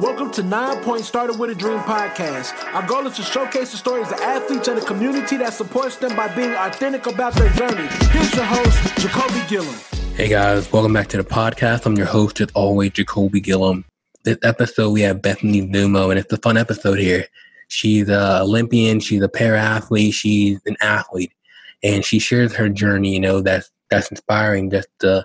Welcome to Nine Point Started with a Dream podcast. Our goal is to showcase the stories of athletes and the community that supports them by being authentic about their journey. Here's your host, Jacolby Gilliam. Hey guys, welcome back to the podcast. I'm your host, as always, Jacolby Gilliam. This episode, we have Bethany Zummo, and it's a fun episode here. She's an Olympian, she's a para athlete, she's an athlete, and she shares her journey. You know, that's that's inspiring. Just uh,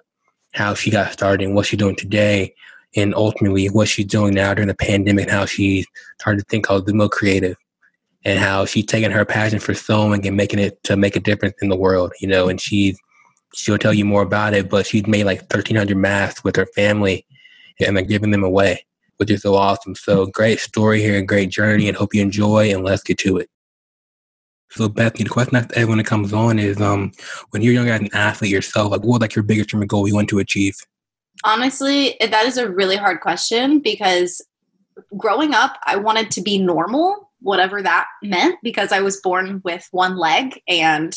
how she got started and what she's doing today, and ultimately what she's doing now during the pandemic, and how she started to think called the more creative, and how she's taking her passion for sewing and making it to make a difference in the world. You know, and she's she'll tell you more about it, but she's made like 1,300 masks with her family and like giving them away, which is so awesome. So great story here, and great journey, and hope you enjoy. And let's get to it. So Bethany, the question that everyone that comes on is, um, when you're young as an athlete yourself, like what was like your biggest dream goal you want to achieve? Honestly, that is a really hard question because growing up, I wanted to be normal, whatever that meant, because I was born with one leg and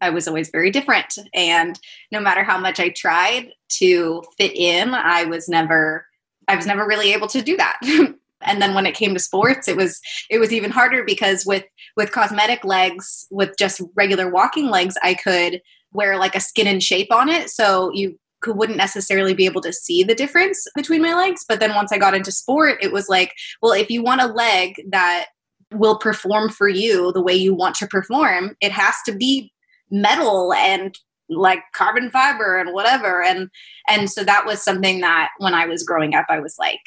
I was always very different. And no matter how much I tried to fit in, I was never I was never really able to do that. and then when it came to sports, it was it was even harder because with with cosmetic legs, with just regular walking legs, I could wear like a skin and shape on it. So you wouldn't necessarily be able to see the difference between my legs. But then once I got into sport, it was like, well, if you want a leg that will perform for you the way you want to perform, it has to be metal and like carbon fiber and whatever and and so that was something that when i was growing up i was like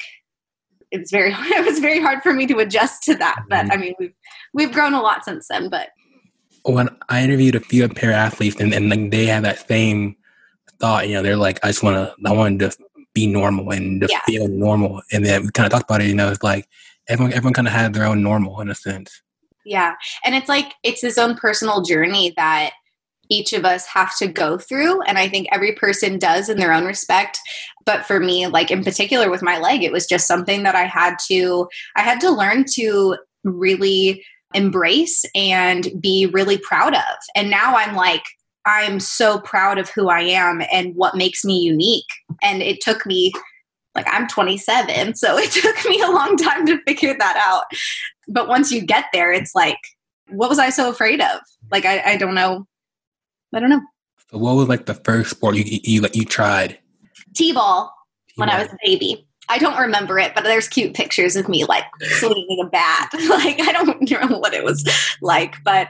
it was very it was very hard for me to adjust to that but mm-hmm. i mean we've we've grown a lot since then but when i interviewed a few para athletes and, and like they had that same thought you know they're like i just want to i wanted to be normal and to yeah. feel normal. And then we kind of talked about it you know it's like everyone everyone kind of had their own normal in a sense. Yeah. And it's like it's his own personal journey that each of us have to go through and i think every person does in their own respect. But for me like in particular with my leg it was just something that i had to i had to learn to really embrace and be really proud of. And now i'm like i'm so proud of who i am and what makes me unique and it took me like i'm 27 so it took me a long time to figure that out but once you get there it's like what was i so afraid of like i, I don't know I don't know. So what was like the first sport you you you, you tried? T-ball when I was a baby. I don't remember it, but there's cute pictures of me like swinging a bat. like I don't know what it was like, but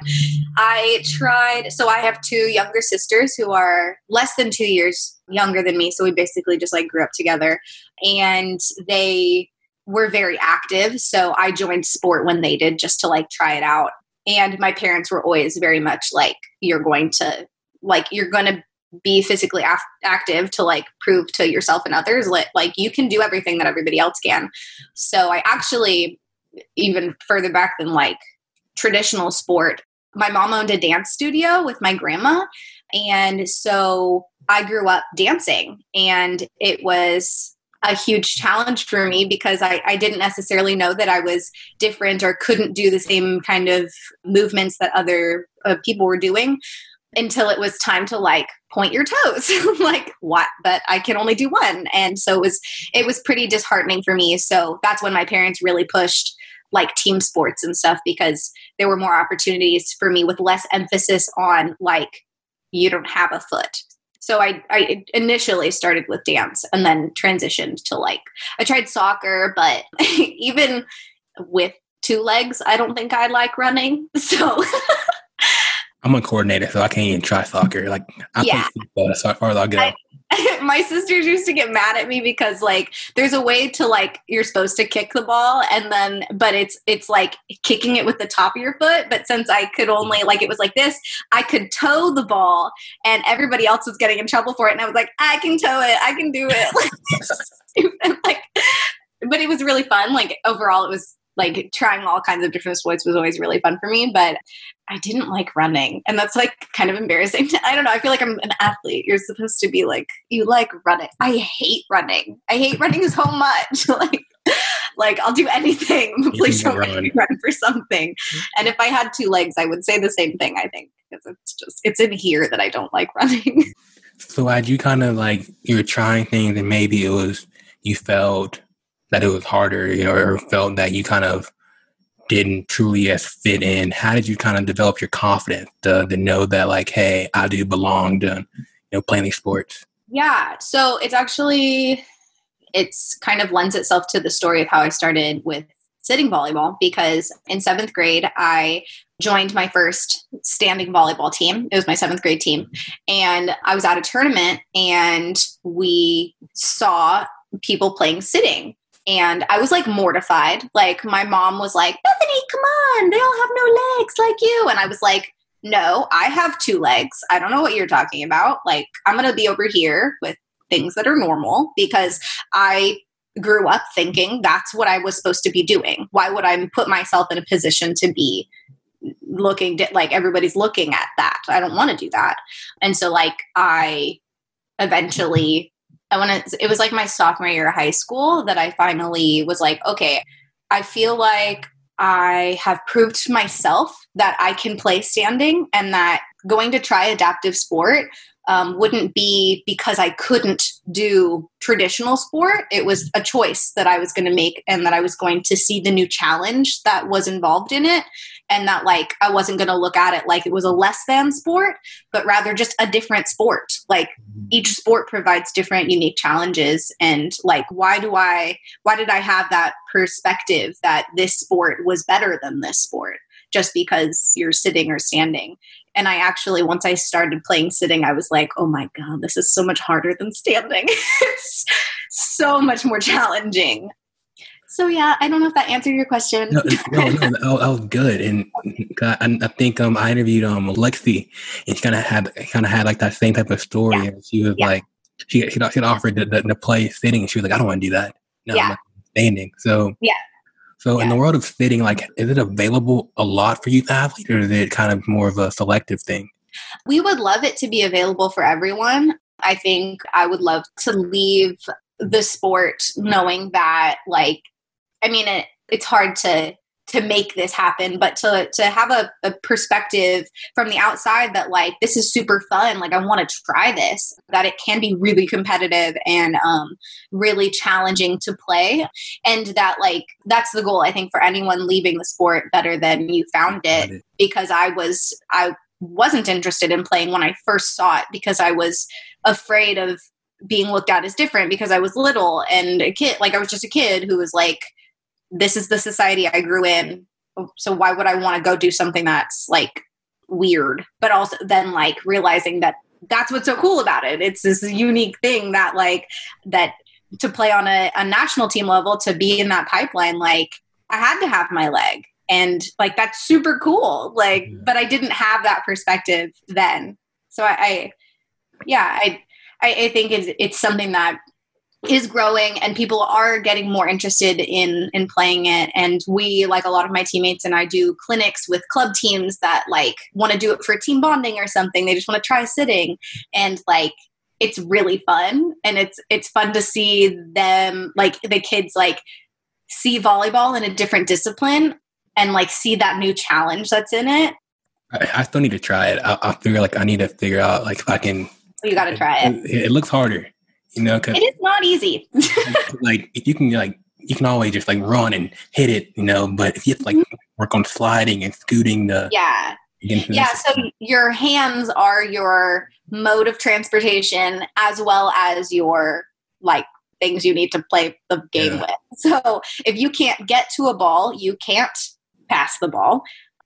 I tried. So I have two younger sisters who are less than two years younger than me. So we basically just like grew up together, and they were very active. So I joined sport when they did, just to like try it out. And my parents were always very much like, "You're going to like you're going to be physically af- active to like prove to yourself and others like, like you can do everything that everybody else can. So i actually even further back than like traditional sport my mom owned a dance studio with my grandma and so i grew up dancing and it was a huge challenge for me because I, I, didn't necessarily know that I was different or couldn't do the same kind of movements that other uh, people were doing until it was time to like point your toes. Like what? But i can only do one. And so it was it was pretty disheartening for me. So that's when my parents really pushed like team sports and stuff because there were more opportunities for me with less emphasis on like you don't have a foot. So I, I initially started with dance and then transitioned to like i tried soccer but even with two legs i don't think i like running. So I'm a coordinator, so I can't even try soccer. Like, I yeah. play football. As far as I'll go. I, my sisters used to get mad at me because like there's a way to like you're supposed to kick the ball and then but it's it's like kicking it with the top of your foot but since i could only like it was like this i could toe the ball and everybody else was getting in trouble for it and i was like i can toe it i can do it like but it was really fun like overall it was like trying all kinds of different sports was always really fun for me but i didn't like running. And that's like kind of embarrassing. I don't know i feel like i'm an athlete. You're supposed to be like you like running. I hate running. I hate running so much. Like like i'll do anything please don't run. run for something. And if i had two legs i would say the same thing i think because it's just it's in here that i don't like running. So had you kind of like you were trying things and maybe it was you felt that it was harder, you know, or felt that you kind of didn't truly as fit in? How did you kind of develop your confidence to, to know that like, hey, I do belong to you know playing these sports? Yeah, so it's actually it's kind of lends itself to the story of how I started with sitting volleyball because in seventh grade I joined my first standing volleyball team. It was my seventh grade team. And I was at a tournament and we saw people playing sitting. And I was like mortified. Like my mom was like, Bethany, come on, they all have no legs like you. And I was like, no, I have two legs. I don't know what you're talking about. Like, I'm going to be over here with things that are normal because I grew up thinking that's what I was supposed to be doing. Why would I put myself in a position to be looking like everybody's looking at that? I don't want to do that. And so, like, I eventually I want to, it was like my sophomore year of high school that I finally was like, okay, I feel like I have proved to myself that I can play standing and that going to try adaptive sport um, wouldn't be because I couldn't do traditional sport. It was a choice that I was going to make and that I was going to see the new challenge that was involved in it. And that, like, I wasn't going to look at it like it was a less than sport, but rather just a different sport. Like, mm-hmm. each sport provides different unique challenges. And, like, why do I, why did I have that perspective that this sport was better than this sport? Just because you're sitting or standing. And I actually, once I started playing sitting, I was like, oh my God, this is so much harder than standing. it's so much more challenging. So yeah, I don't know if that answered your question. No, no, no that, was good. And I, I think um, I interviewed um Lexi, and she kind of had kind of had like that same type of story. Yeah. And she was yeah. like, she she she offered to, to, to, play sitting, and she was like, I don't want to do that. No, yeah. standing. So yeah, so yeah. in the world of sitting, like, is it available a lot for youth athletes, or is it kind of more of a selective thing? We would love it to be available for everyone. I think I would love to leave the sport knowing that, like, I mean, it, it's hard to to make this happen but to to have a, a, perspective from the outside that like this is super fun like i want to try this that it can be really competitive and um, really challenging to play and that like that's the goal i think for anyone leaving the sport better than you found it because i was i wasn't interested in playing when i first saw it because i was afraid of being looked at as different because i was little and a kid like i was just a kid who was like this is the society I grew in. So why would I want to go do something that's like weird? But also then like realizing that that's what's so cool about it. It's this unique thing that like that to play on a, a national team level to be in that pipeline, like I had to have my leg. And like that's super cool. Like, but I didn't have that perspective then. So I, I yeah, I I, think it's it's something that is growing and people are getting more interested in in playing it. And we like a lot of my teammates and I do clinics with club teams that like want to do it for team bonding or something. They just want to try sitting. And like it's really fun. And it's it's fun to see them like the kids like see volleyball in a different discipline and like see that new challenge that's in it. I, I still need to try it. I, I figure like I need to figure out like if I can you got to try it. it. It looks harder you know, cause it is not easy. like you can like you can always just like run and hit it, you know, but if you have to like mm-hmm. work on sliding and scooting the yeah yeah so your hands are your mode of transportation as well as your like things you need to play the game yeah. with so if you can't get to a ball you can't pass the ball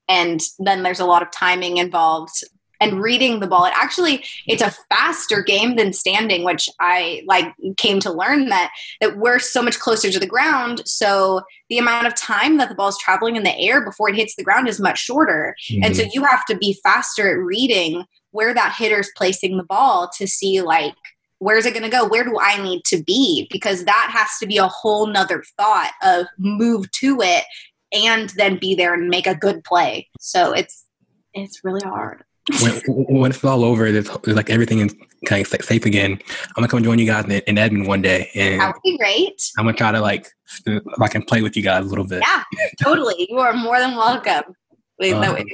and then there's a lot of timing involved and reading the ball. It actually it's a faster game than standing, which I like came to learn that that we're so much closer to the ground. So the amount of time that the ball is traveling in the air before it hits the ground is much shorter. Mm-hmm. And so you have to be faster at reading where that hitter's placing the ball to see like where's it going to go where do i need to be because that has to be a whole nother thought of move to it and then be there and make a good play so it's it's really hard when, when it's all over, there's, like everything is kind of safe again. I'm gonna come join you guys in, in Edmond one day, and that would be great. I'm gonna try to like if I can play with you guys a little bit. Yeah, totally. You are more than welcome. Um,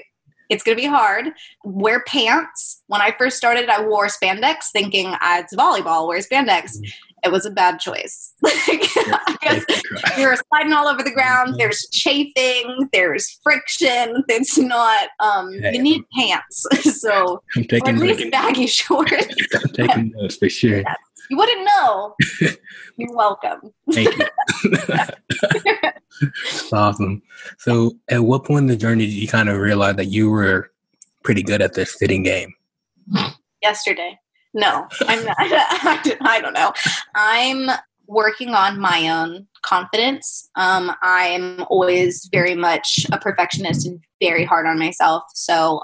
it's gonna be hard. Wear pants. When I first started, I wore spandex, thinking ah, it's volleyball. Wear spandex, mm-hmm. It was a bad choice. You're sliding all over the ground. There's chafing. There's friction. It's not. Um, yeah. You need pants. so I'm taking or at least baggy shorts. I'm taking notes for sure. Yeah. You wouldn't know. You're welcome. Thank you. awesome. So, at what point in the journey did you kind of realize that you were pretty good at this sitting game? Yesterday. No, I'm not. I don't know. I'm working on my own confidence. Um, I'm always very much a perfectionist and very hard on myself. So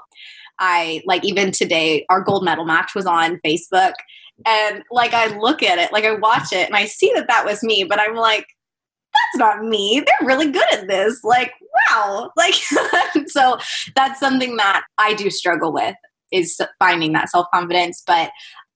I like even today, our gold medal match was on Facebook. And like I look at it, like I watch it and I see that that was me, but I'm like, that's not me. They're really good at this. Like, wow. Like, so that's something that I do struggle with is finding that self confidence. But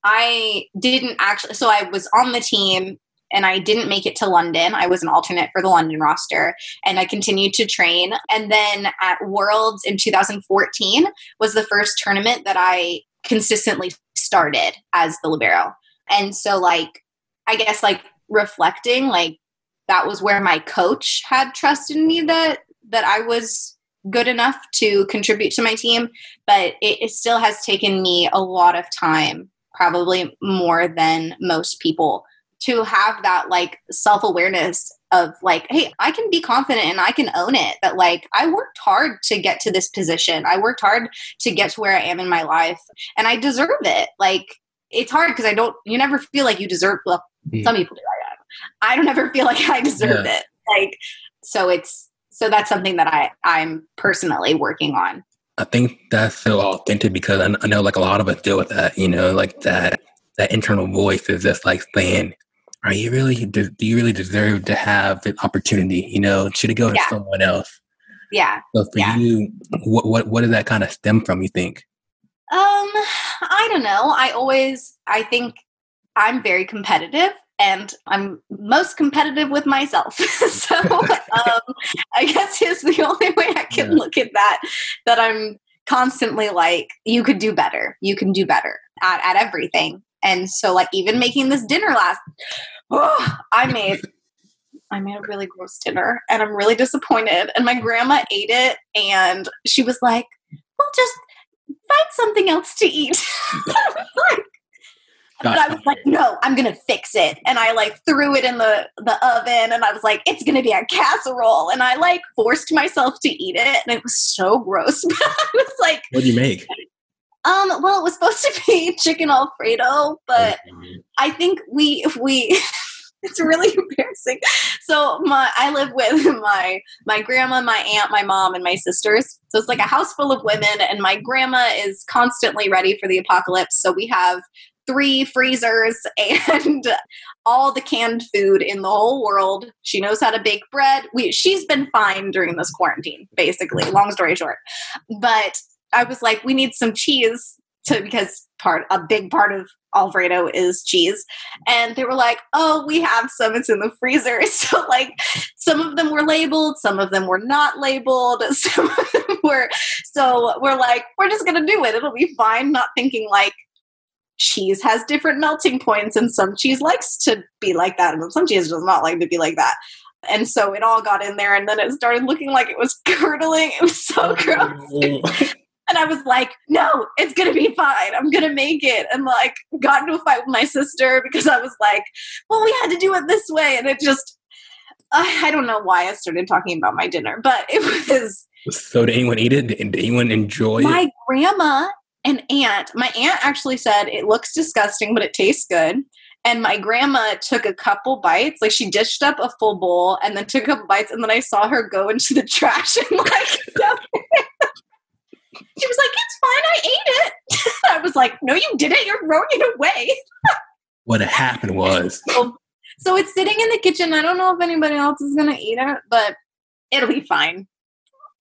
I didn't actually, so I was on the team and I didn't make it to London. I was an alternate for the London roster and I continued to train. And then at Worlds in 2014 was the first tournament that I consistently started as the Libero. And so, like, I guess, like, reflecting, like, that was where my coach had trusted me that that I was good enough to contribute to my team but it, it still has taken me a lot of time probably more than most people to have that like self-awareness of like hey i can be confident and i can own it that like i worked hard to get to this position i worked hard to get to where i am in my life and i deserve it like it's hard because i don't you never feel like you deserve well mm. some people do i, I don't ever feel like i deserve yeah. it like so it's so that's something that i i'm personally working on I think that's so authentic because I, know like a lot of us deal with that, you know, like that that internal voice is just like saying, "Are you really? Do, do you really deserve to have the opportunity? You know, should it go to someone else?" Yeah. So for yeah. you, what what what does that kind of stem from? You think? Um, I don't know. I always I think I'm very competitive and I'm most competitive with myself. so um, I guess is the only way I can yeah. look at that. That I'm constantly like, you could do better. You can do better at, at everything. And so, like, even making this dinner last, oh, I made. I made a really gross dinner and I'm really disappointed. And my grandma ate it and she was like, Well, just find something else to eat. like, but I was like, no, I'm gonna fix it. And I like threw it in the the oven and I was like, it's gonna be a casserole. And I like forced myself to eat it and it was so gross. I was like What do you make? Um, well it was supposed to be chicken alfredo, but I think we if we it's really embarrassing. So my I live with my my grandma, my aunt, my mom, and my sisters. So it's like a house full of women, and my grandma is constantly ready for the apocalypse. So we have three freezers and all the canned food in the whole world. She knows how to bake bread. We, she's been fine during this quarantine, basically, long story short. But I was like, we need some cheese to because part a big part of Alfredo is cheese. And they were like, oh, we have some, it's in the freezer. So like some of them were labeled, some of them were not labeled, some were so we're like, we're just gonna do it. It'll be fine, not thinking like cheese has different melting points and some cheese likes to be like that and some cheese does not like to be like that. And so it all got in there and then it started looking like it was curdling. It was so oh. gross. And i was like no it's gonna be fine. I'm gonna make it. And like got into a fight with my sister because i was like well we had to do it this way. And it just I, I don't know why i started talking about my dinner but it was so did anyone eat it? Did anyone enjoy my it? My grandma an aunt, my aunt actually said it looks disgusting, but it tastes good. And my grandma took a couple bites, like she dished up a full bowl and then took a couple bites, and then I saw her go into the trash and like she was like, It's fine, I ate it. I was like, No, you didn't, you're throwing it away. what happened was so, so it's sitting in the kitchen. I don't know if anybody else is gonna eat it, but it'll be fine.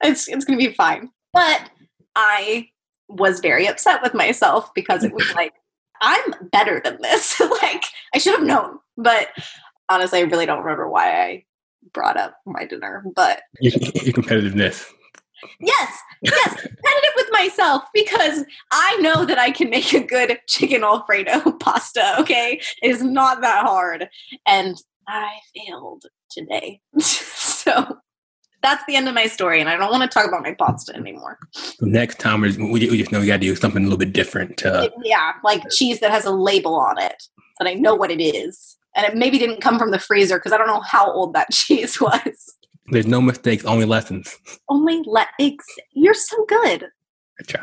It's it's gonna be fine. But I was very upset with myself because it was like, I'm better than this. like, I should have known. But honestly, I really don't remember why I brought up my dinner. But your, your competitiveness. Yes, yes, competitive with myself because I know that I can make a good chicken alfredo pasta. Okay, it is not that hard, and I failed today. so that's the end of my story, and I don't want to talk about my pasta anymore. Next time, we, we just know we got to do something a little bit different. To, yeah, like cheese that has a label on it that I know what it is, and it maybe didn't come from the freezer because I don't know how old that cheese was. There's no mistakes, only lessons. Only let. Ex- you're so good.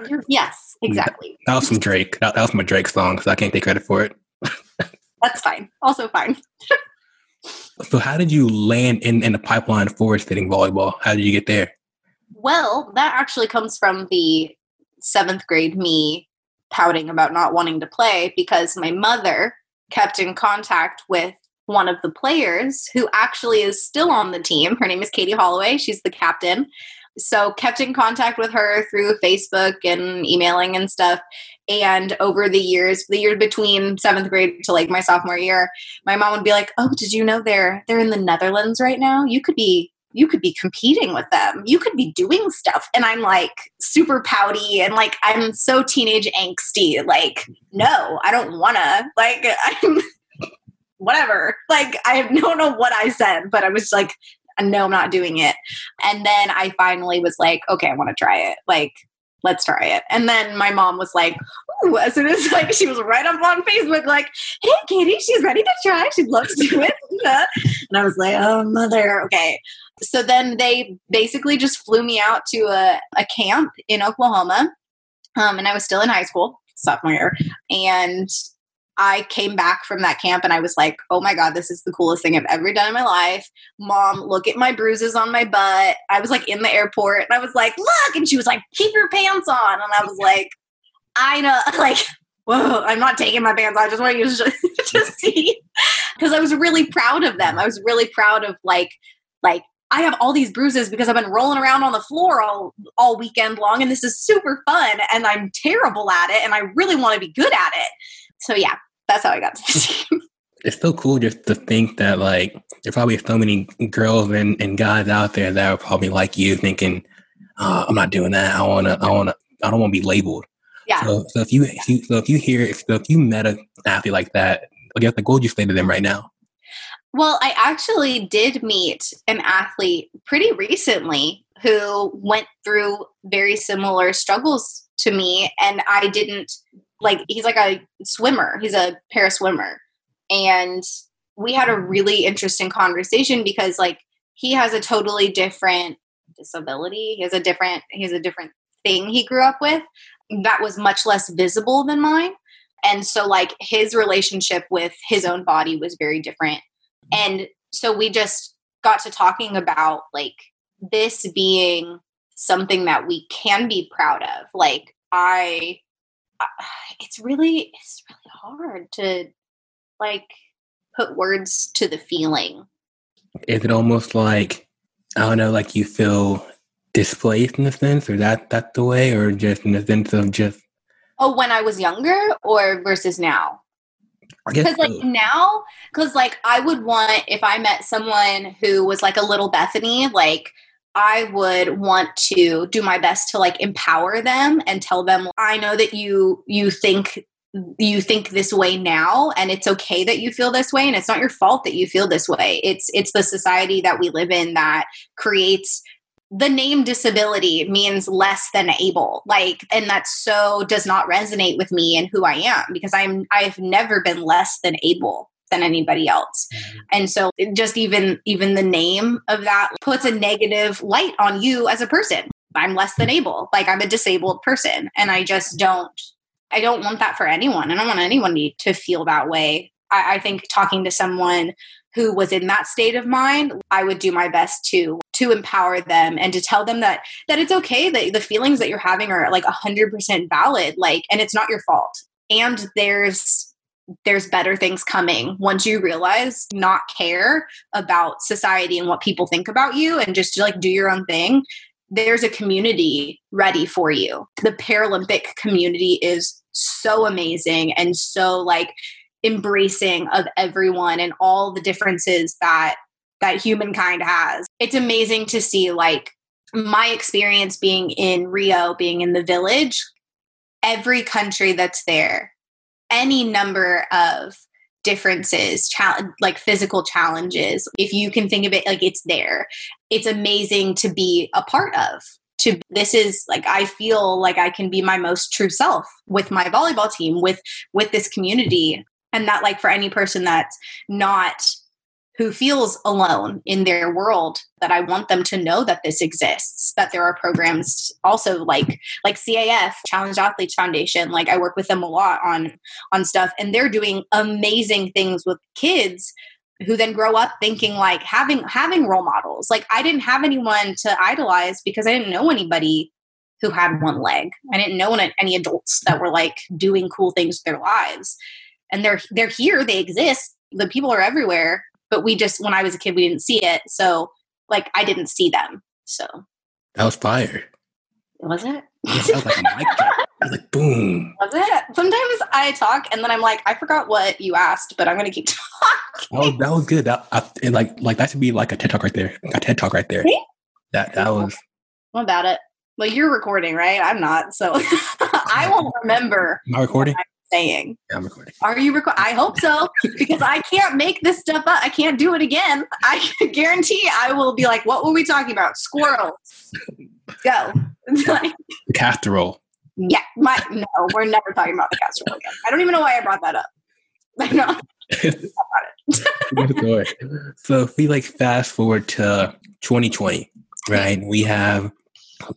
You're, yes, exactly. That, that was from Drake. That, that was my Drake song, so I can't take credit for it. That's fine. Also fine. so, how did you land in, in the pipeline forward sitting volleyball? How did you get there? Well, that actually comes from the seventh grade me pouting about not wanting to play because my mother kept in contact with one of the players who actually is still on the team. Her name is Katie Holloway. She's the captain. So kept in contact with her through Facebook and emailing and stuff. And over the years, the year between seventh grade to like my sophomore year, my mom would be like, "Oh, did you know they're they're in the Netherlands right now? You could be you could be competing with them. You could be doing stuff. And I'm like super pouty and like I'm so teenage angsty. Like, no, I don't wanna. Like I'm whatever. Like I don't know what I said, but I was like, no, I'm not doing it. And then I finally was like, okay, I want to try it. Like, let's try it. And then my mom was like, Ooh, as soon as like she was right up on Facebook, like, hey Katie, she's ready to try. She'd love to do it. and I was like, oh mother, okay. So then they basically just flew me out to a, a camp in Oklahoma. Um, and I was still in high school, sophomore year. And I came back from that camp and I was like, oh my God, this is the coolest thing I've ever done in my life. Mom, look at my bruises on my butt. I was like in the airport and I was like, look. And she was like, keep your pants on. And I was like, I know, like, whoa, I'm not taking my pants off. I just want you to, to see. Because I was really proud of them. I was really proud of like, like, I have all these bruises because I've been rolling around on the floor all all weekend long and this is super fun and I'm terrible at it and I really want to be good at it. So yeah, that's how I got to the team. It's so cool just to think that like there's probably so many girls and, and guys out there that are probably like you thinking, oh, I'm not doing that. I wanna I wanna I don't wanna be labeled. Yeah. So, so if you, if you so if you hear if, so if you met an athlete like that, I guess like what would you say to them right now? Well, I actually did meet an athlete pretty recently who went through very similar struggles to me and I didn't like he's like a swimmer. He's a para swimmer. And we had a really interesting conversation because like he has a totally different disability. He has a different he has a different thing he grew up with that was much less visible than mine. And so like his relationship with his own body was very different. And so we just got to talking about like this being something that we can be proud of. Like I Uh, it's really it's really hard to like put words to the feeling. Is it almost like I don't know, like you feel displaced in a sense, or that that's the way, or just in the sense of just Oh, when I was younger or versus now? Because like now, because like I would want if I met someone who was like a little Bethany, like I would want to do my best to like empower them and tell them I know that you you think you think this way now and it's okay that you feel this way and it's not your fault that you feel this way. It's it's the society that we live in that creates the name disability means less than able like and that so does not resonate with me and who i am because i'm i've never been less than able than anybody else. Mm-hmm. And so just even even the name of that puts a negative light on you as a person. I'm less than able. Like I'm a disabled person and I just don't I don't want that for anyone. And I don't want anyone to feel that way. I, I think talking to someone who was in that state of mind, I would do my best to to empower them and to tell them that that it's okay that the feelings that you're having are like 100% valid like and it's not your fault. And there's there's better things coming once you realize not care about society and what people think about you and just like do your own thing there's a community ready for you. The paralympic community is so amazing and so like embracing of everyone and all the differences that that humankind has. It's amazing to see like my experience being in Rio, being in the village, every country that's there, any number of differences, challenge, like physical challenges, if you can think of it like it's there, it's amazing to be a part of. To this is like I feel like I can be my most true self with my volleyball team, with with this community, and that like for any person that's not who feels alone in their world that I want them to know that this exists that there are programs also like like CAF Challenge Athletes Foundation. Like I work with them a lot on on stuff and they're doing amazing things with kids who then grow up thinking like having having role models. Like I didn't have anyone to idolize because I didn't know anybody who had one leg. I didn't know any adults that were like doing cool things with their lives. And they're they're here they exist the people are everywhere but we just when I was a kid we didn't see it. So like I didn't see them. So that was fire. Was it? Was like was like boom. Was it? Sometimes I talk and then I'm like, I forgot what you asked, but I'm gonna keep talking. Oh, that was good. That I, like like that should be like a TED talk right there. A TED talk right there. That that was. What about it? Well, you're recording, right? I'm not, so I won't remember. Am I recording? Saying. Yeah, I'm recording. Are you recording? I hope so, because I can't make this stuff up. I can't do it again. I guarantee I will be like, what were we talking about? Squirrels. Go. the casserole. Yeah. My, no, we're never talking about the casserole again. I don't even know why I brought that up. I know. so if we like fast forward to 2020, right? We have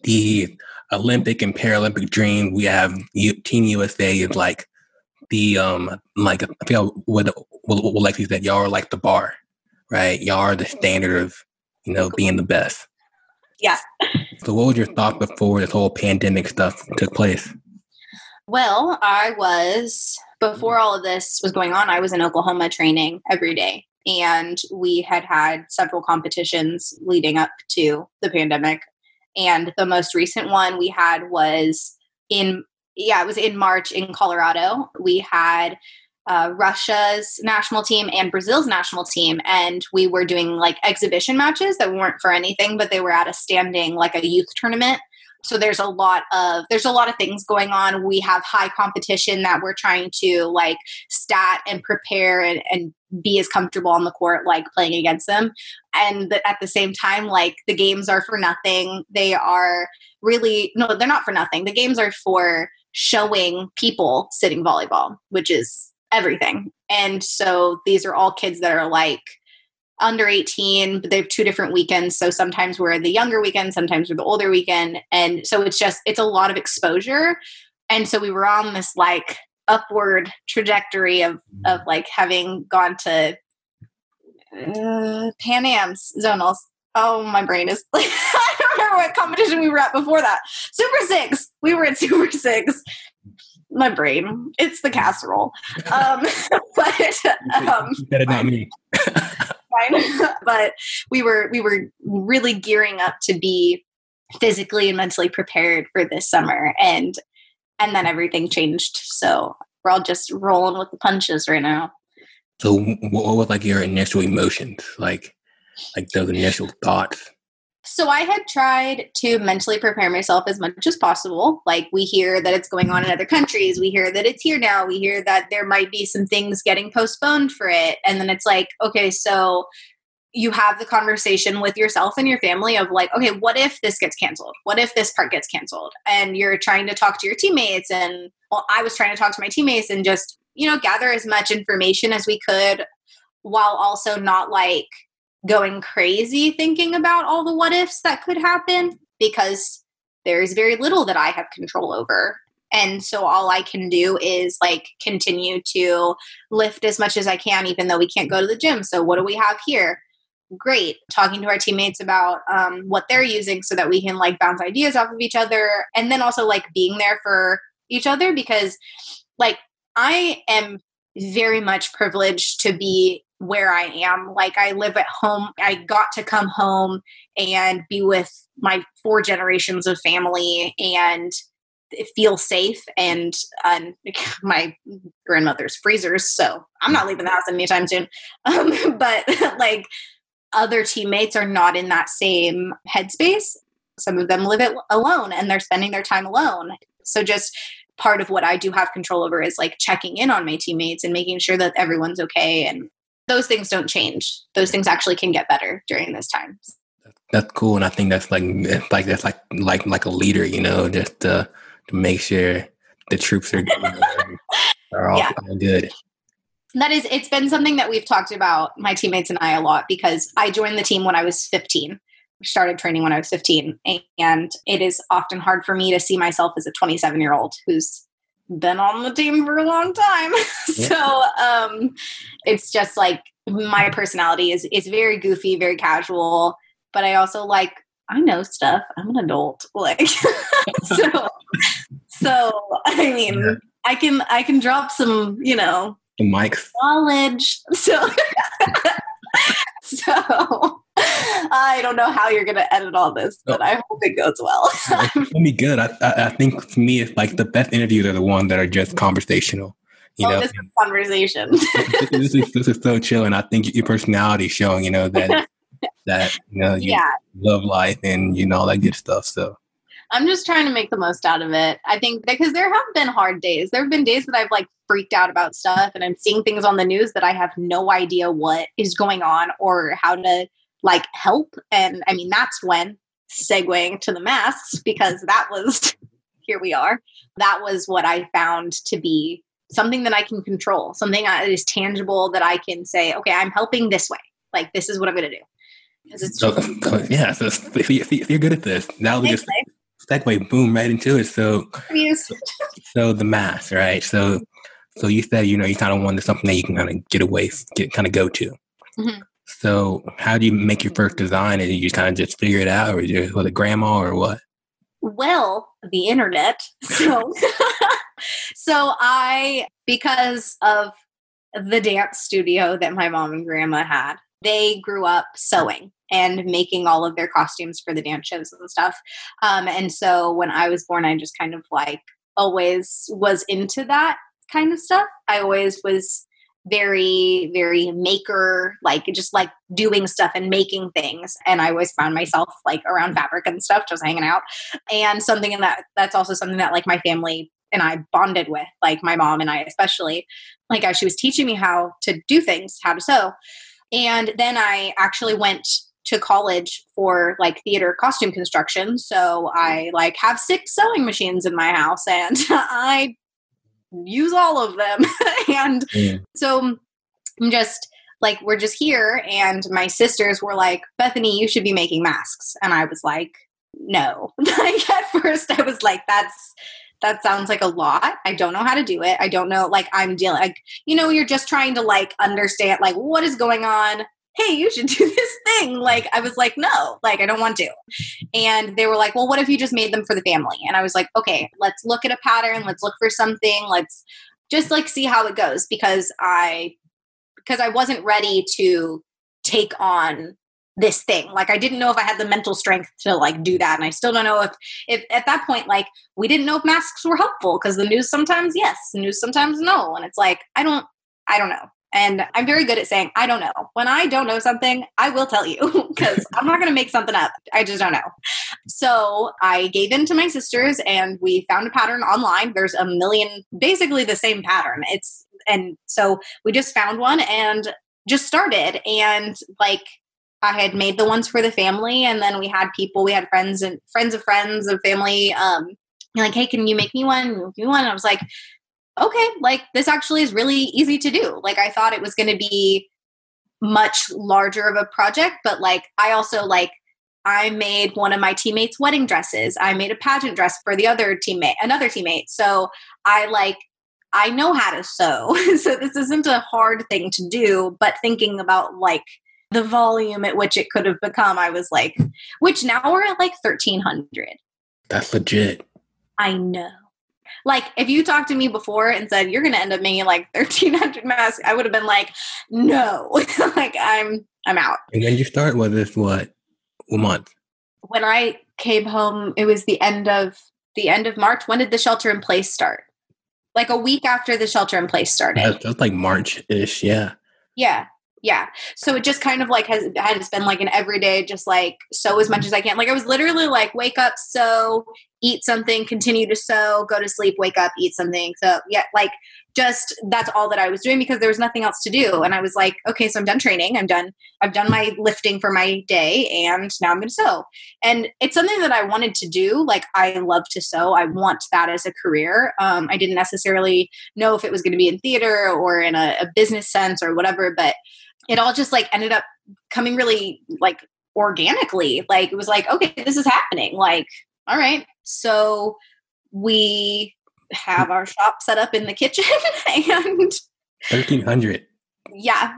the Olympic and Paralympic dream. We have Team USA is like the um like I feel what what, what like that y'all are like the bar, right? Y'all are the standard of you know being the best. Yeah. So what was your thought before this whole pandemic stuff took place? Well, I was before all of this was going on. I was in Oklahoma training every day, and we had had several competitions leading up to the pandemic. And the most recent one we had was in yeah, it was in March in Colorado. We had uh, Russia's national team and Brazil's national team, and we were doing like exhibition matches that weren't for anything, but they were at a standing like a youth tournament. So there's a lot of there's a lot of things going on. We have high competition that we're trying to like stat and prepare and, and be as comfortable on the court like playing against them. And at the same time, like the games are for nothing. They are really no, they're not for nothing. The games are for showing people sitting volleyball, which is everything. And so these are all kids that are like under 18, but they have two different weekends. So sometimes we're the younger weekend, sometimes we're the older weekend. And so it's just, it's a lot of exposure. And so we were on this like upward trajectory of, of like having gone to uh, Pan Am's zonals. Oh, my brain is like, remember what competition we were at before that. Super Six. We were at Super Six. My brain. It's the casserole. Um, but um, that not me. fine. but we were we were really gearing up to be physically and mentally prepared for this summer, and and then everything changed. So we're all just rolling with the punches right now. So, what was like your initial emotions, like like those initial thoughts? So I had tried to mentally prepare myself as much as possible. Like we hear that it's going on in other countries, we hear that it's here now, we hear that there might be some things getting postponed for it. And then it's like, okay, so you have the conversation with yourself and your family of like, okay, what if this gets canceled? What if this part gets canceled? And you're trying to talk to your teammates and well, I was trying to talk to my teammates and just, you know, gather as much information as we could while also not like going crazy thinking about all the what ifs that could happen because there's very little that I have control over. And so all I can do is like continue to lift as much as I can, even though we can't go to the gym. So, what do we have here? Great. Talking to our teammates about um, what they're using so that we can like bounce ideas off of each other. And then also like being there for each other because like I am very much privileged to be where I am. Like I live at home. I got to come home and be with my four generations of family and feel safe and um, my grandmother's freezers so i'm not leaving the house anytime soon um, but like other teammates are not in that same headspace some of them live it alone and they're spending their time alone. So just part of what I do have control over is like checking in on my teammates and making sure that everyone's okay. And those things don't change. Those things actually can get better during this time. That's cool, and I think that's like like that's like like like a leader, you know, just to to make sure the troops are are all, yeah. good. That is, it's been something that we've talked about my teammates and I a lot because I joined the team when I was 15 started training when I was 15. And it is often hard for me to see myself as a 27 year old who's been on the team for a long time. so um, it's just like my personality is is very goofy, very casual, but I also like I know stuff. I'm an adult. Like so so I mean. I can I can drop some, you know, the mics knowledge. So so I don't know how you're going to edit all this, but I hope it goes well. it's be good. I, I, I, think for me, it's like the best interviews are the ones that are just conversational. You oh, know, this is conversation. this, is this is so chill, and I think your personality is showing. You know that that you know you yeah. love life and you know all that good stuff. So I'm just trying to make the most out of it. I think because there have been hard days. There have been days that I've like freaked out about stuff and I'm seeing things on the news that I have no idea what is going on or how to like help. And I mean, that's when segueing to the masks, because that was, here we are, that was what I found to be something that I can control, something that is tangible that I can say, okay, I'm helping this way. Like, this is what I'm going to do. So, yeah, so if, you, if you're good at this, now we just segue boom right into it. So, so the mask, right? So, so you said you know you kind of wanted something that you can kind of get away, get kind of go to. Mm-hmm. So, how do you make your first design? And you just kind of just figure it out, or you with a grandma, or what? Well, the internet. So, so I because of the dance studio that my mom and grandma had, they grew up sewing and making all of their costumes for the dance shows and stuff. Um, and so when I was born, I just kind of like always was into that kind of stuff. I always was very very maker like just like doing stuff and making things and i always found myself like around fabric and stuff just hanging out and something in that that's also something that like my family and i bonded with like my mom and i especially like as she was teaching me how to do things how to sew and then i actually went to college for like theater costume construction so i like have six sewing machines in my house and i use all of them. and mm. so I'm just like, we're just here. And my sisters were like, Bethany, you should be making masks. And I was like, no. like at first I was like, that's that sounds like a lot. I don't know how to do it. I don't know. Like I'm dealing like, you know, you're just trying to like understand like what is going on hey, you should do this thing. Like, I was like, no, like, I don't want to. And they were like, well, what if you just made them for the family? And I was like, okay, let's look at a pattern. Let's look for something. Let's just like see how it goes because I, because I wasn't ready to take on this thing like i didn't know if i had the mental strength to like do that and i still don't know if if at that point like we didn't know if masks were helpful because the news sometimes yes the news sometimes no and it's like i don't i don't know and I'm very good at saying, I don't know. When I don't know something, I will tell you because I'm not going to make something up. I just don't know. So I gave in to my sisters and we found a pattern online. There's a million, basically the same pattern. It's, and so we just found one and just started. And like, I had made the ones for the family, and then we had people, we had friends and friends of friends of family, um, like, hey, can you make me one? Make me one. And I was like, okay, like this actually is really easy to do. Like I thought it was going to be much larger of a project, but like I also like I made one of my teammates' wedding dresses. I made a pageant dress for the other teammate, another teammate. So I like I know how to sew. so this isn't a hard thing to do, but thinking about like the volume at which it could have become, I was like, which now we're at like 1300. That's legit. I know. Like if you talked to me before and said you're going to end up making like 1300 masks, I would have been like, no, like I'm, I'm out. And then you start with this, what, what month? When I came home, it was the end of the end of March. When did the shelter in place start? Like a week after the shelter in place started. That's, that's like March ish. Yeah. Yeah. yeah so it just kind of like has had it's been like an everyday just like sew as much as i can like i was literally like wake up sew eat something continue to sew go to sleep wake up eat something. So yeah like just that's all that i was doing because there was nothing else to do. And i was like okay so i'm done training. I'm done. I've done my lifting for my day and now i'm going to sew. And it's something that i wanted to do. Like i love to sew. I want that as a career. Um, i didn't necessarily know if it was going to be in theater or in a, a business sense or whatever but it all just like ended up coming really like organically. Like it was like, okay, this is happening. Like, all right. So we have our shop set up in the kitchen and 1300. Yeah.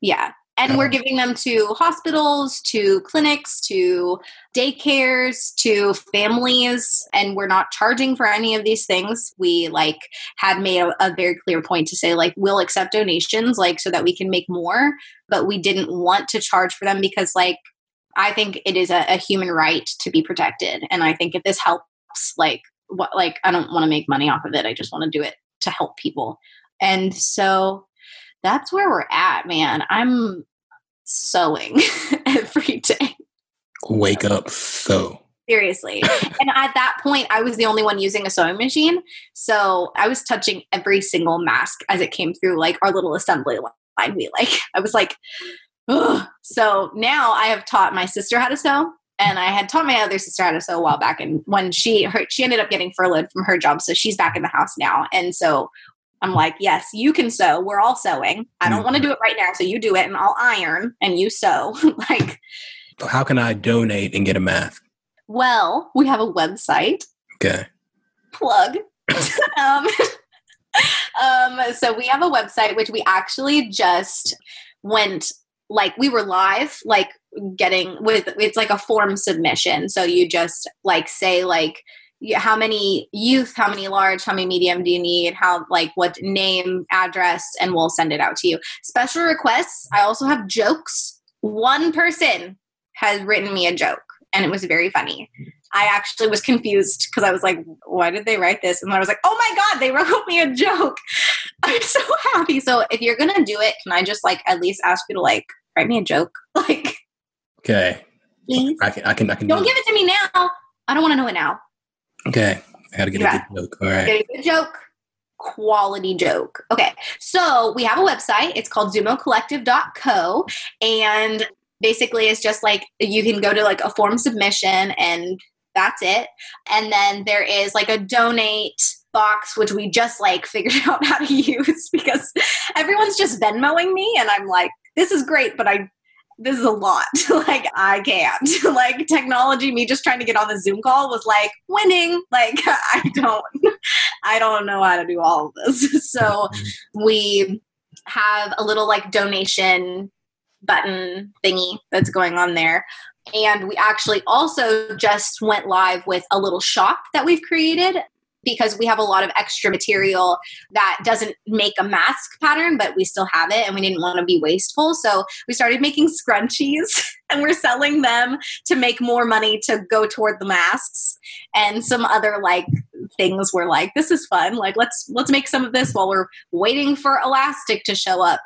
Yeah and we're giving them to hospitals to clinics to daycares to families and we're not charging for any of these things we like had made a, a, very clear point to say like we'll accept donations like so that we can make more but we didn't want to charge for them because like i think it is a, a human right to be protected and i think if this helps like what like i don't want to make money off of it i just want to do it to help people and so that's where we're at, man. I'm sewing every day. Wake up, sew. Seriously. and at that point, I was the only one using a sewing machine. So I was touching every single mask as it came through, like our little assembly line. We like, I was like, Ugh. so now I have taught my sister how to sew and I had taught my other sister how to sew a while back. And when she her, she ended up getting furloughed from her job, so she's back in the house now. And so I'm like, yes, you can sew. We're all sewing. I don't want to do it right now, so you do it, and I'll iron and you sew. like, how can I donate and get a mask? Well, we have a website. Okay. Plug. um, um, so we have a website which we actually just went like we were live, like getting with it's like a form submission. So you just like say like how many youth, how many large, how many medium do you need? How, like, what name, address, and we'll send it out to you. Special requests. I also have jokes. One person has written me a joke, and it was very funny. I actually was confused because I was like, why did they write this? And I was like, oh my God, they wrote me a joke. I'm so happy. So if you're going to do it, can I just like at least ask you to like write me a joke? Like, okay. Please. I can, I can, I can don't do give it to me now. I don't want to know it now. Okay. I got to get yeah. a good joke. All right. Get a good joke. Quality joke. Okay. So we have a website. It's called zummocollective.co. And basically, it's just like you can go to like a form submission and that's it. And then there is like a donate box, which we just like figured out how to use because everyone's just Venmoing me. And I'm like, this is great, but I this is a lot. like I can't. like technology, me just trying to get on the Zoom call was like winning. Like I don't I don't know how to do all of this. so we have a little like donation button thingy that's going on there. And we actually also just went live with a little shop that we've created because we have a lot of extra material that doesn't make a mask pattern, but we still have it and we didn't want to be wasteful. So we started making scrunchies and we're selling them to make more money to go toward the masks. And some other like things were like this is fun like let's let's make some of this while we're waiting for elastic to show up.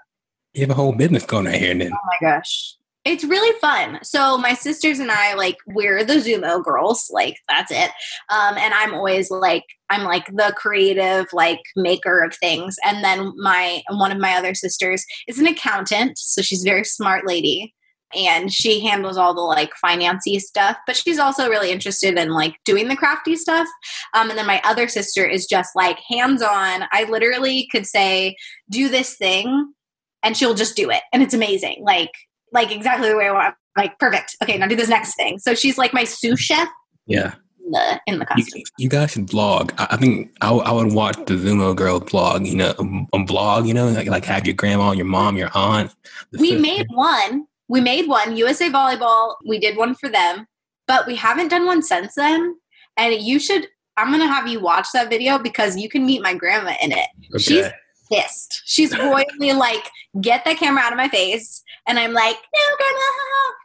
You have a whole business going on here then oh my gosh it's really fun. So my sisters and I like we're the Zummo girls, like that's it. Um, and I'm always like I'm like the creative like maker of things. And then my one of my other sisters is an accountant, so she's a very smart lady and she handles all the like financy stuff but she's also really interested in like doing the crafty stuff um, and then my other sister is just like hands on i literally could say do this thing and she'll just do it and it's amazing like like exactly the way I want. Like perfect. Okay, now do this next thing. So she's like my sous chef. Yeah. In the, in the costume. You, you, guys should vlog. I, I think I, I, would watch the Zummo girl vlog. You know, a, vlog. You know, like like have your grandma, your mom, your aunt. We sister. made one. We made one. USA Volleyball. We did one for them, but we haven't done one since then. And you should. I'm gonna have you watch that video because you can meet my grandma in it. Okay. She's pissed. She's royally like, get that camera out of my face. And I'm like, no, grandma.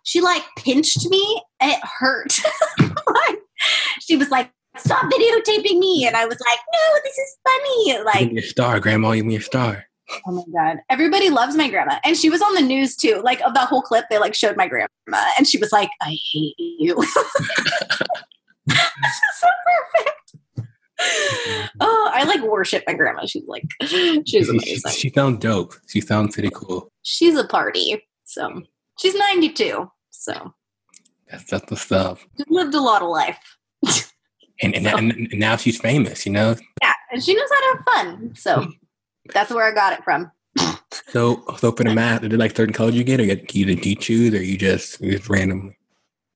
She like pinched me. It hurt. she was like, stop videotaping me. And I was like, no, this is funny. Like, you're a star, grandma. You're a star. Oh my god. Everybody loves my grandma. And she was on the news too. Like of that whole clip, they like showed my grandma and she was like, I hate you. so perfect. Oh, I like worship my grandma. She's like she's amazing. She, she sounds dope. She sounds pretty cool. She's a party. So she's 92. So That's that's the stuff. she's lived a lot of life. And and, and and now she's famous, you know. Yeah, and she knows how to have fun. So that's where I got it from. So so for the math, is it like certain colors you get, or you, you, you choose, or you just you just randomly?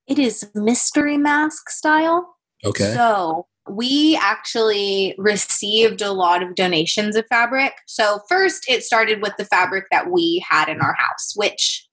It is mystery mask style. Okay. So we actually received a lot of donations of fabric. So first it started with the fabric that we had in our house, which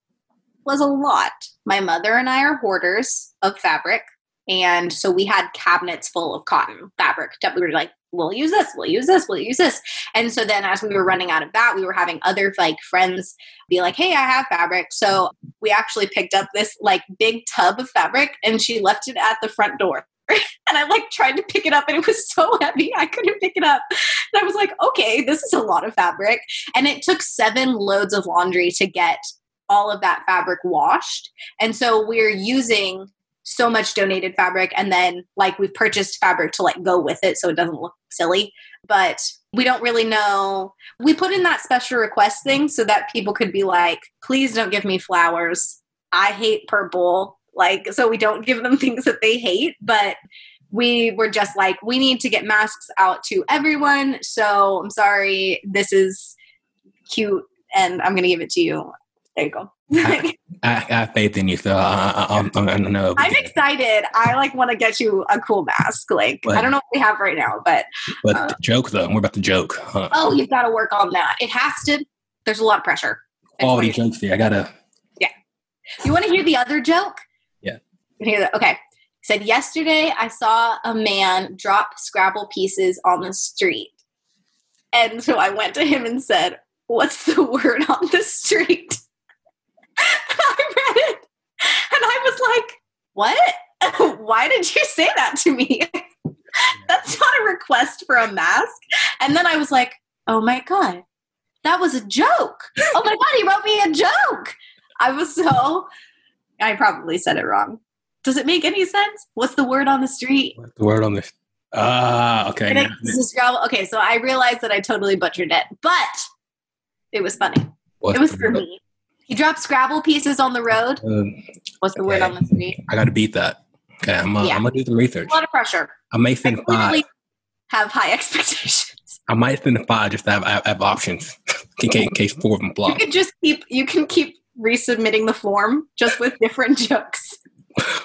was a lot. My mother and I are hoarders of fabric. And so we had cabinets full of cotton fabric that we were like, we'll use this, we'll use this, we'll use this. And so then as we were running out of that, we were having other like friends be like, hey, I have fabric. So we actually picked up this like big tub of fabric and she left it at the front door. and I like tried to pick it up and it was so heavy I couldn't pick it up. And I was like, okay, this is a lot of fabric. And it took seven loads of laundry to get all of that fabric washed. And so we're using so much donated fabric and then like we've purchased fabric to like go with it so it doesn't look silly. But we don't really know. We put in that special request thing so that people could be like, please don't give me flowers. I hate purple. Like, so we don't give them things that they hate, but we were just like, we need to get masks out to everyone. So I'm sorry, this is cute and I'm going to give it to you. There you go. I, I have faith in you, so I, I, I, I don't know. I'm excited. I like want to get you a cool mask. Like But- I don't know what we have right now, but But uh, joke though, we're about to joke. Huh? oh, you've got to work on that. It has to. There's a lot of pressure. I Quality jokes. I gotta. Yeah. You want to hear the other joke? Yeah. You hear that? Okay. Said yesterday I saw a man drop Scrabble pieces on the street, and so I went to him and said, "What's the word on the street?" I read it, and I was like, "What? Why did you say that to me?" That's not a request for a mask. And then I was like, "Oh my god, that was a joke! Oh my god, he wrote me a joke!" I was so. I probably said it wrong. Does it make any sense? What's the word on the street? What's the word on this? Ah, okay. It-. Okay, so I realized that I totally butchered it, but it was funny. What's It was the for me. He dropped Scrabble pieces on the road. Um, What's the word on the street? I gotta beat that. Okay, I'm, uh, Yeah. I'm gonna do some research. A lot of pressure. I may I send five. have high expectations. I might send five just to have, have, have options in case, in case four of them You can just keep. You can keep resubmitting the form just with different jokes.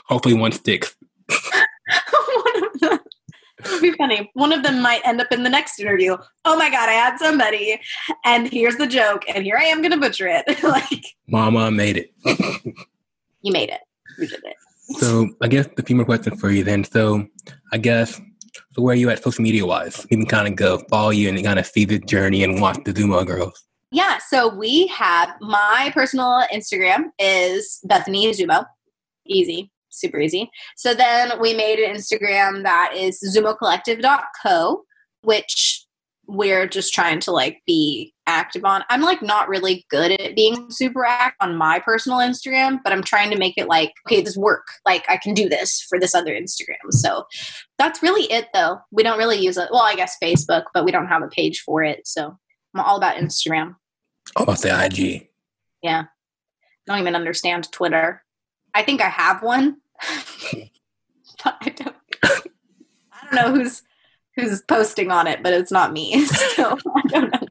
Hopefully one sticks. One of them. It would be funny. One of them might end up in the next interview. Oh my god, I had somebody, and here's the joke, and here I am going to butcher it. like Mama made it. you made it. You did it. So I guess a few more questions for you then. So I guess so where are you at social media wise? You can kind of go follow you and kind of see the journey and watch the Zummo girls. Yeah. So we have my personal Instagram is Bethany Zummo. Easy, super easy. So then we made an Instagram that is zummocollective.co, which we're just trying to like be active on. I'm like not really good at being super active on my personal Instagram, but I'm trying to make it like, okay, this work. Like I can do this for this other Instagram. So that's really it though. We don't really use it. Well, I guess Facebook, but we don't have a page for it. So I'm all about Instagram. Oh, I'll say IG. Yeah. Don't even understand Twitter. I think I have one. but I don't I don't know who's who's posting on it, but it's not me. So I don't know.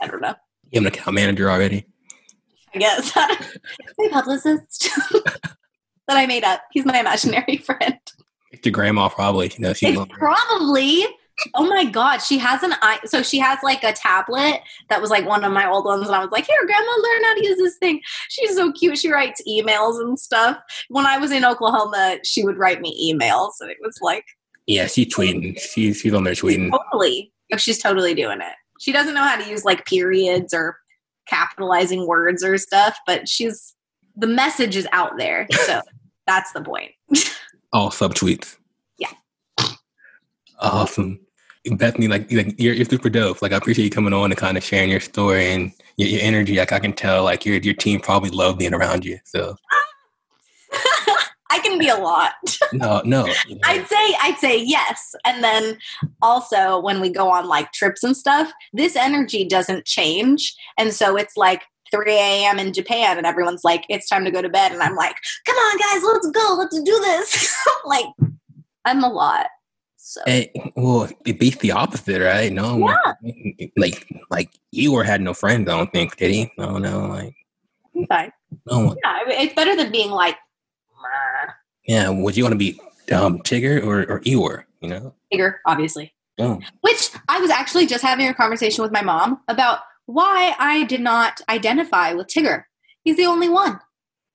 I don't know. You have an account manager already. I guess. My publicist that I made up. He's my imaginary friend. Your grandma probably. You know, she It's probably. Oh my god, she has an i. So she has like a tablet that was like one of my old ones, and I was like, "Here, Grandma, learn how to use this thing." She's so cute. She writes emails and stuff. When I was in Oklahoma, she would write me emails, and it was like yeah, she's tweeting. She's she's on there tweeting. totally. She's totally doing it. She doesn't know how to use like periods or capitalizing words or stuff, but she's the message is out there. So that's the point. All subtweets. Yeah. Awesome. Bethany, like, like you're, you're super dope. Like I appreciate you coming on and kind of sharing your story and your, your energy. Like I can tell, like your your team probably love being around you. So I can be a lot. no, no. You know. I'd say I'd say yes. And then also when we go on like trips and stuff, this energy doesn't change. And so it's like 3 a.m. in Japan and everyone's like, it's time to go to bed. And I'm like, come on, guys, let's go. Let's do this. like, I'm a lot. So. Hey, well, it beats the opposite, right? No, yeah. like, like Eeyore had no friends. I don't think did he? No, no, like, fine. No, yeah, it's better than being like, yeah. Would you want to be um, Tigger or or Eeyore? You know, Tigger, obviously. Oh. Which I was actually just having a conversation with my mom about why I did not identify with Tigger. He's the only one.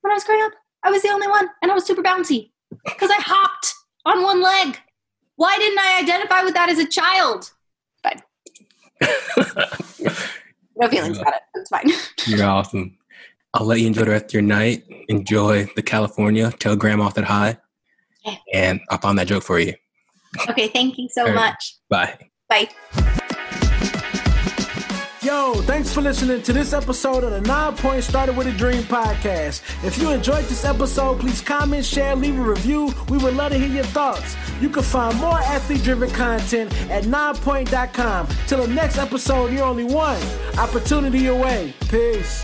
When I was growing up, I was the only one, and I was super bouncy because I hopped on one leg. Why didn't I identify with that as a child? But no feelings about it. It's fine. You're awesome. I'll let you enjoy the rest of your night. Enjoy the California. Tell grandma that hi. Okay. And I'll find that joke for you. Okay, thank you so right. much. Bye. Bye. Yo, thanks for listening to this episode of the Nine Point Started with a Dream podcast. If you enjoyed this episode, please comment, share, leave a review. We would love to hear your thoughts. You can find more athlete driven content at ninepoint.com. Till the next episode, you're only one opportunity away. Peace.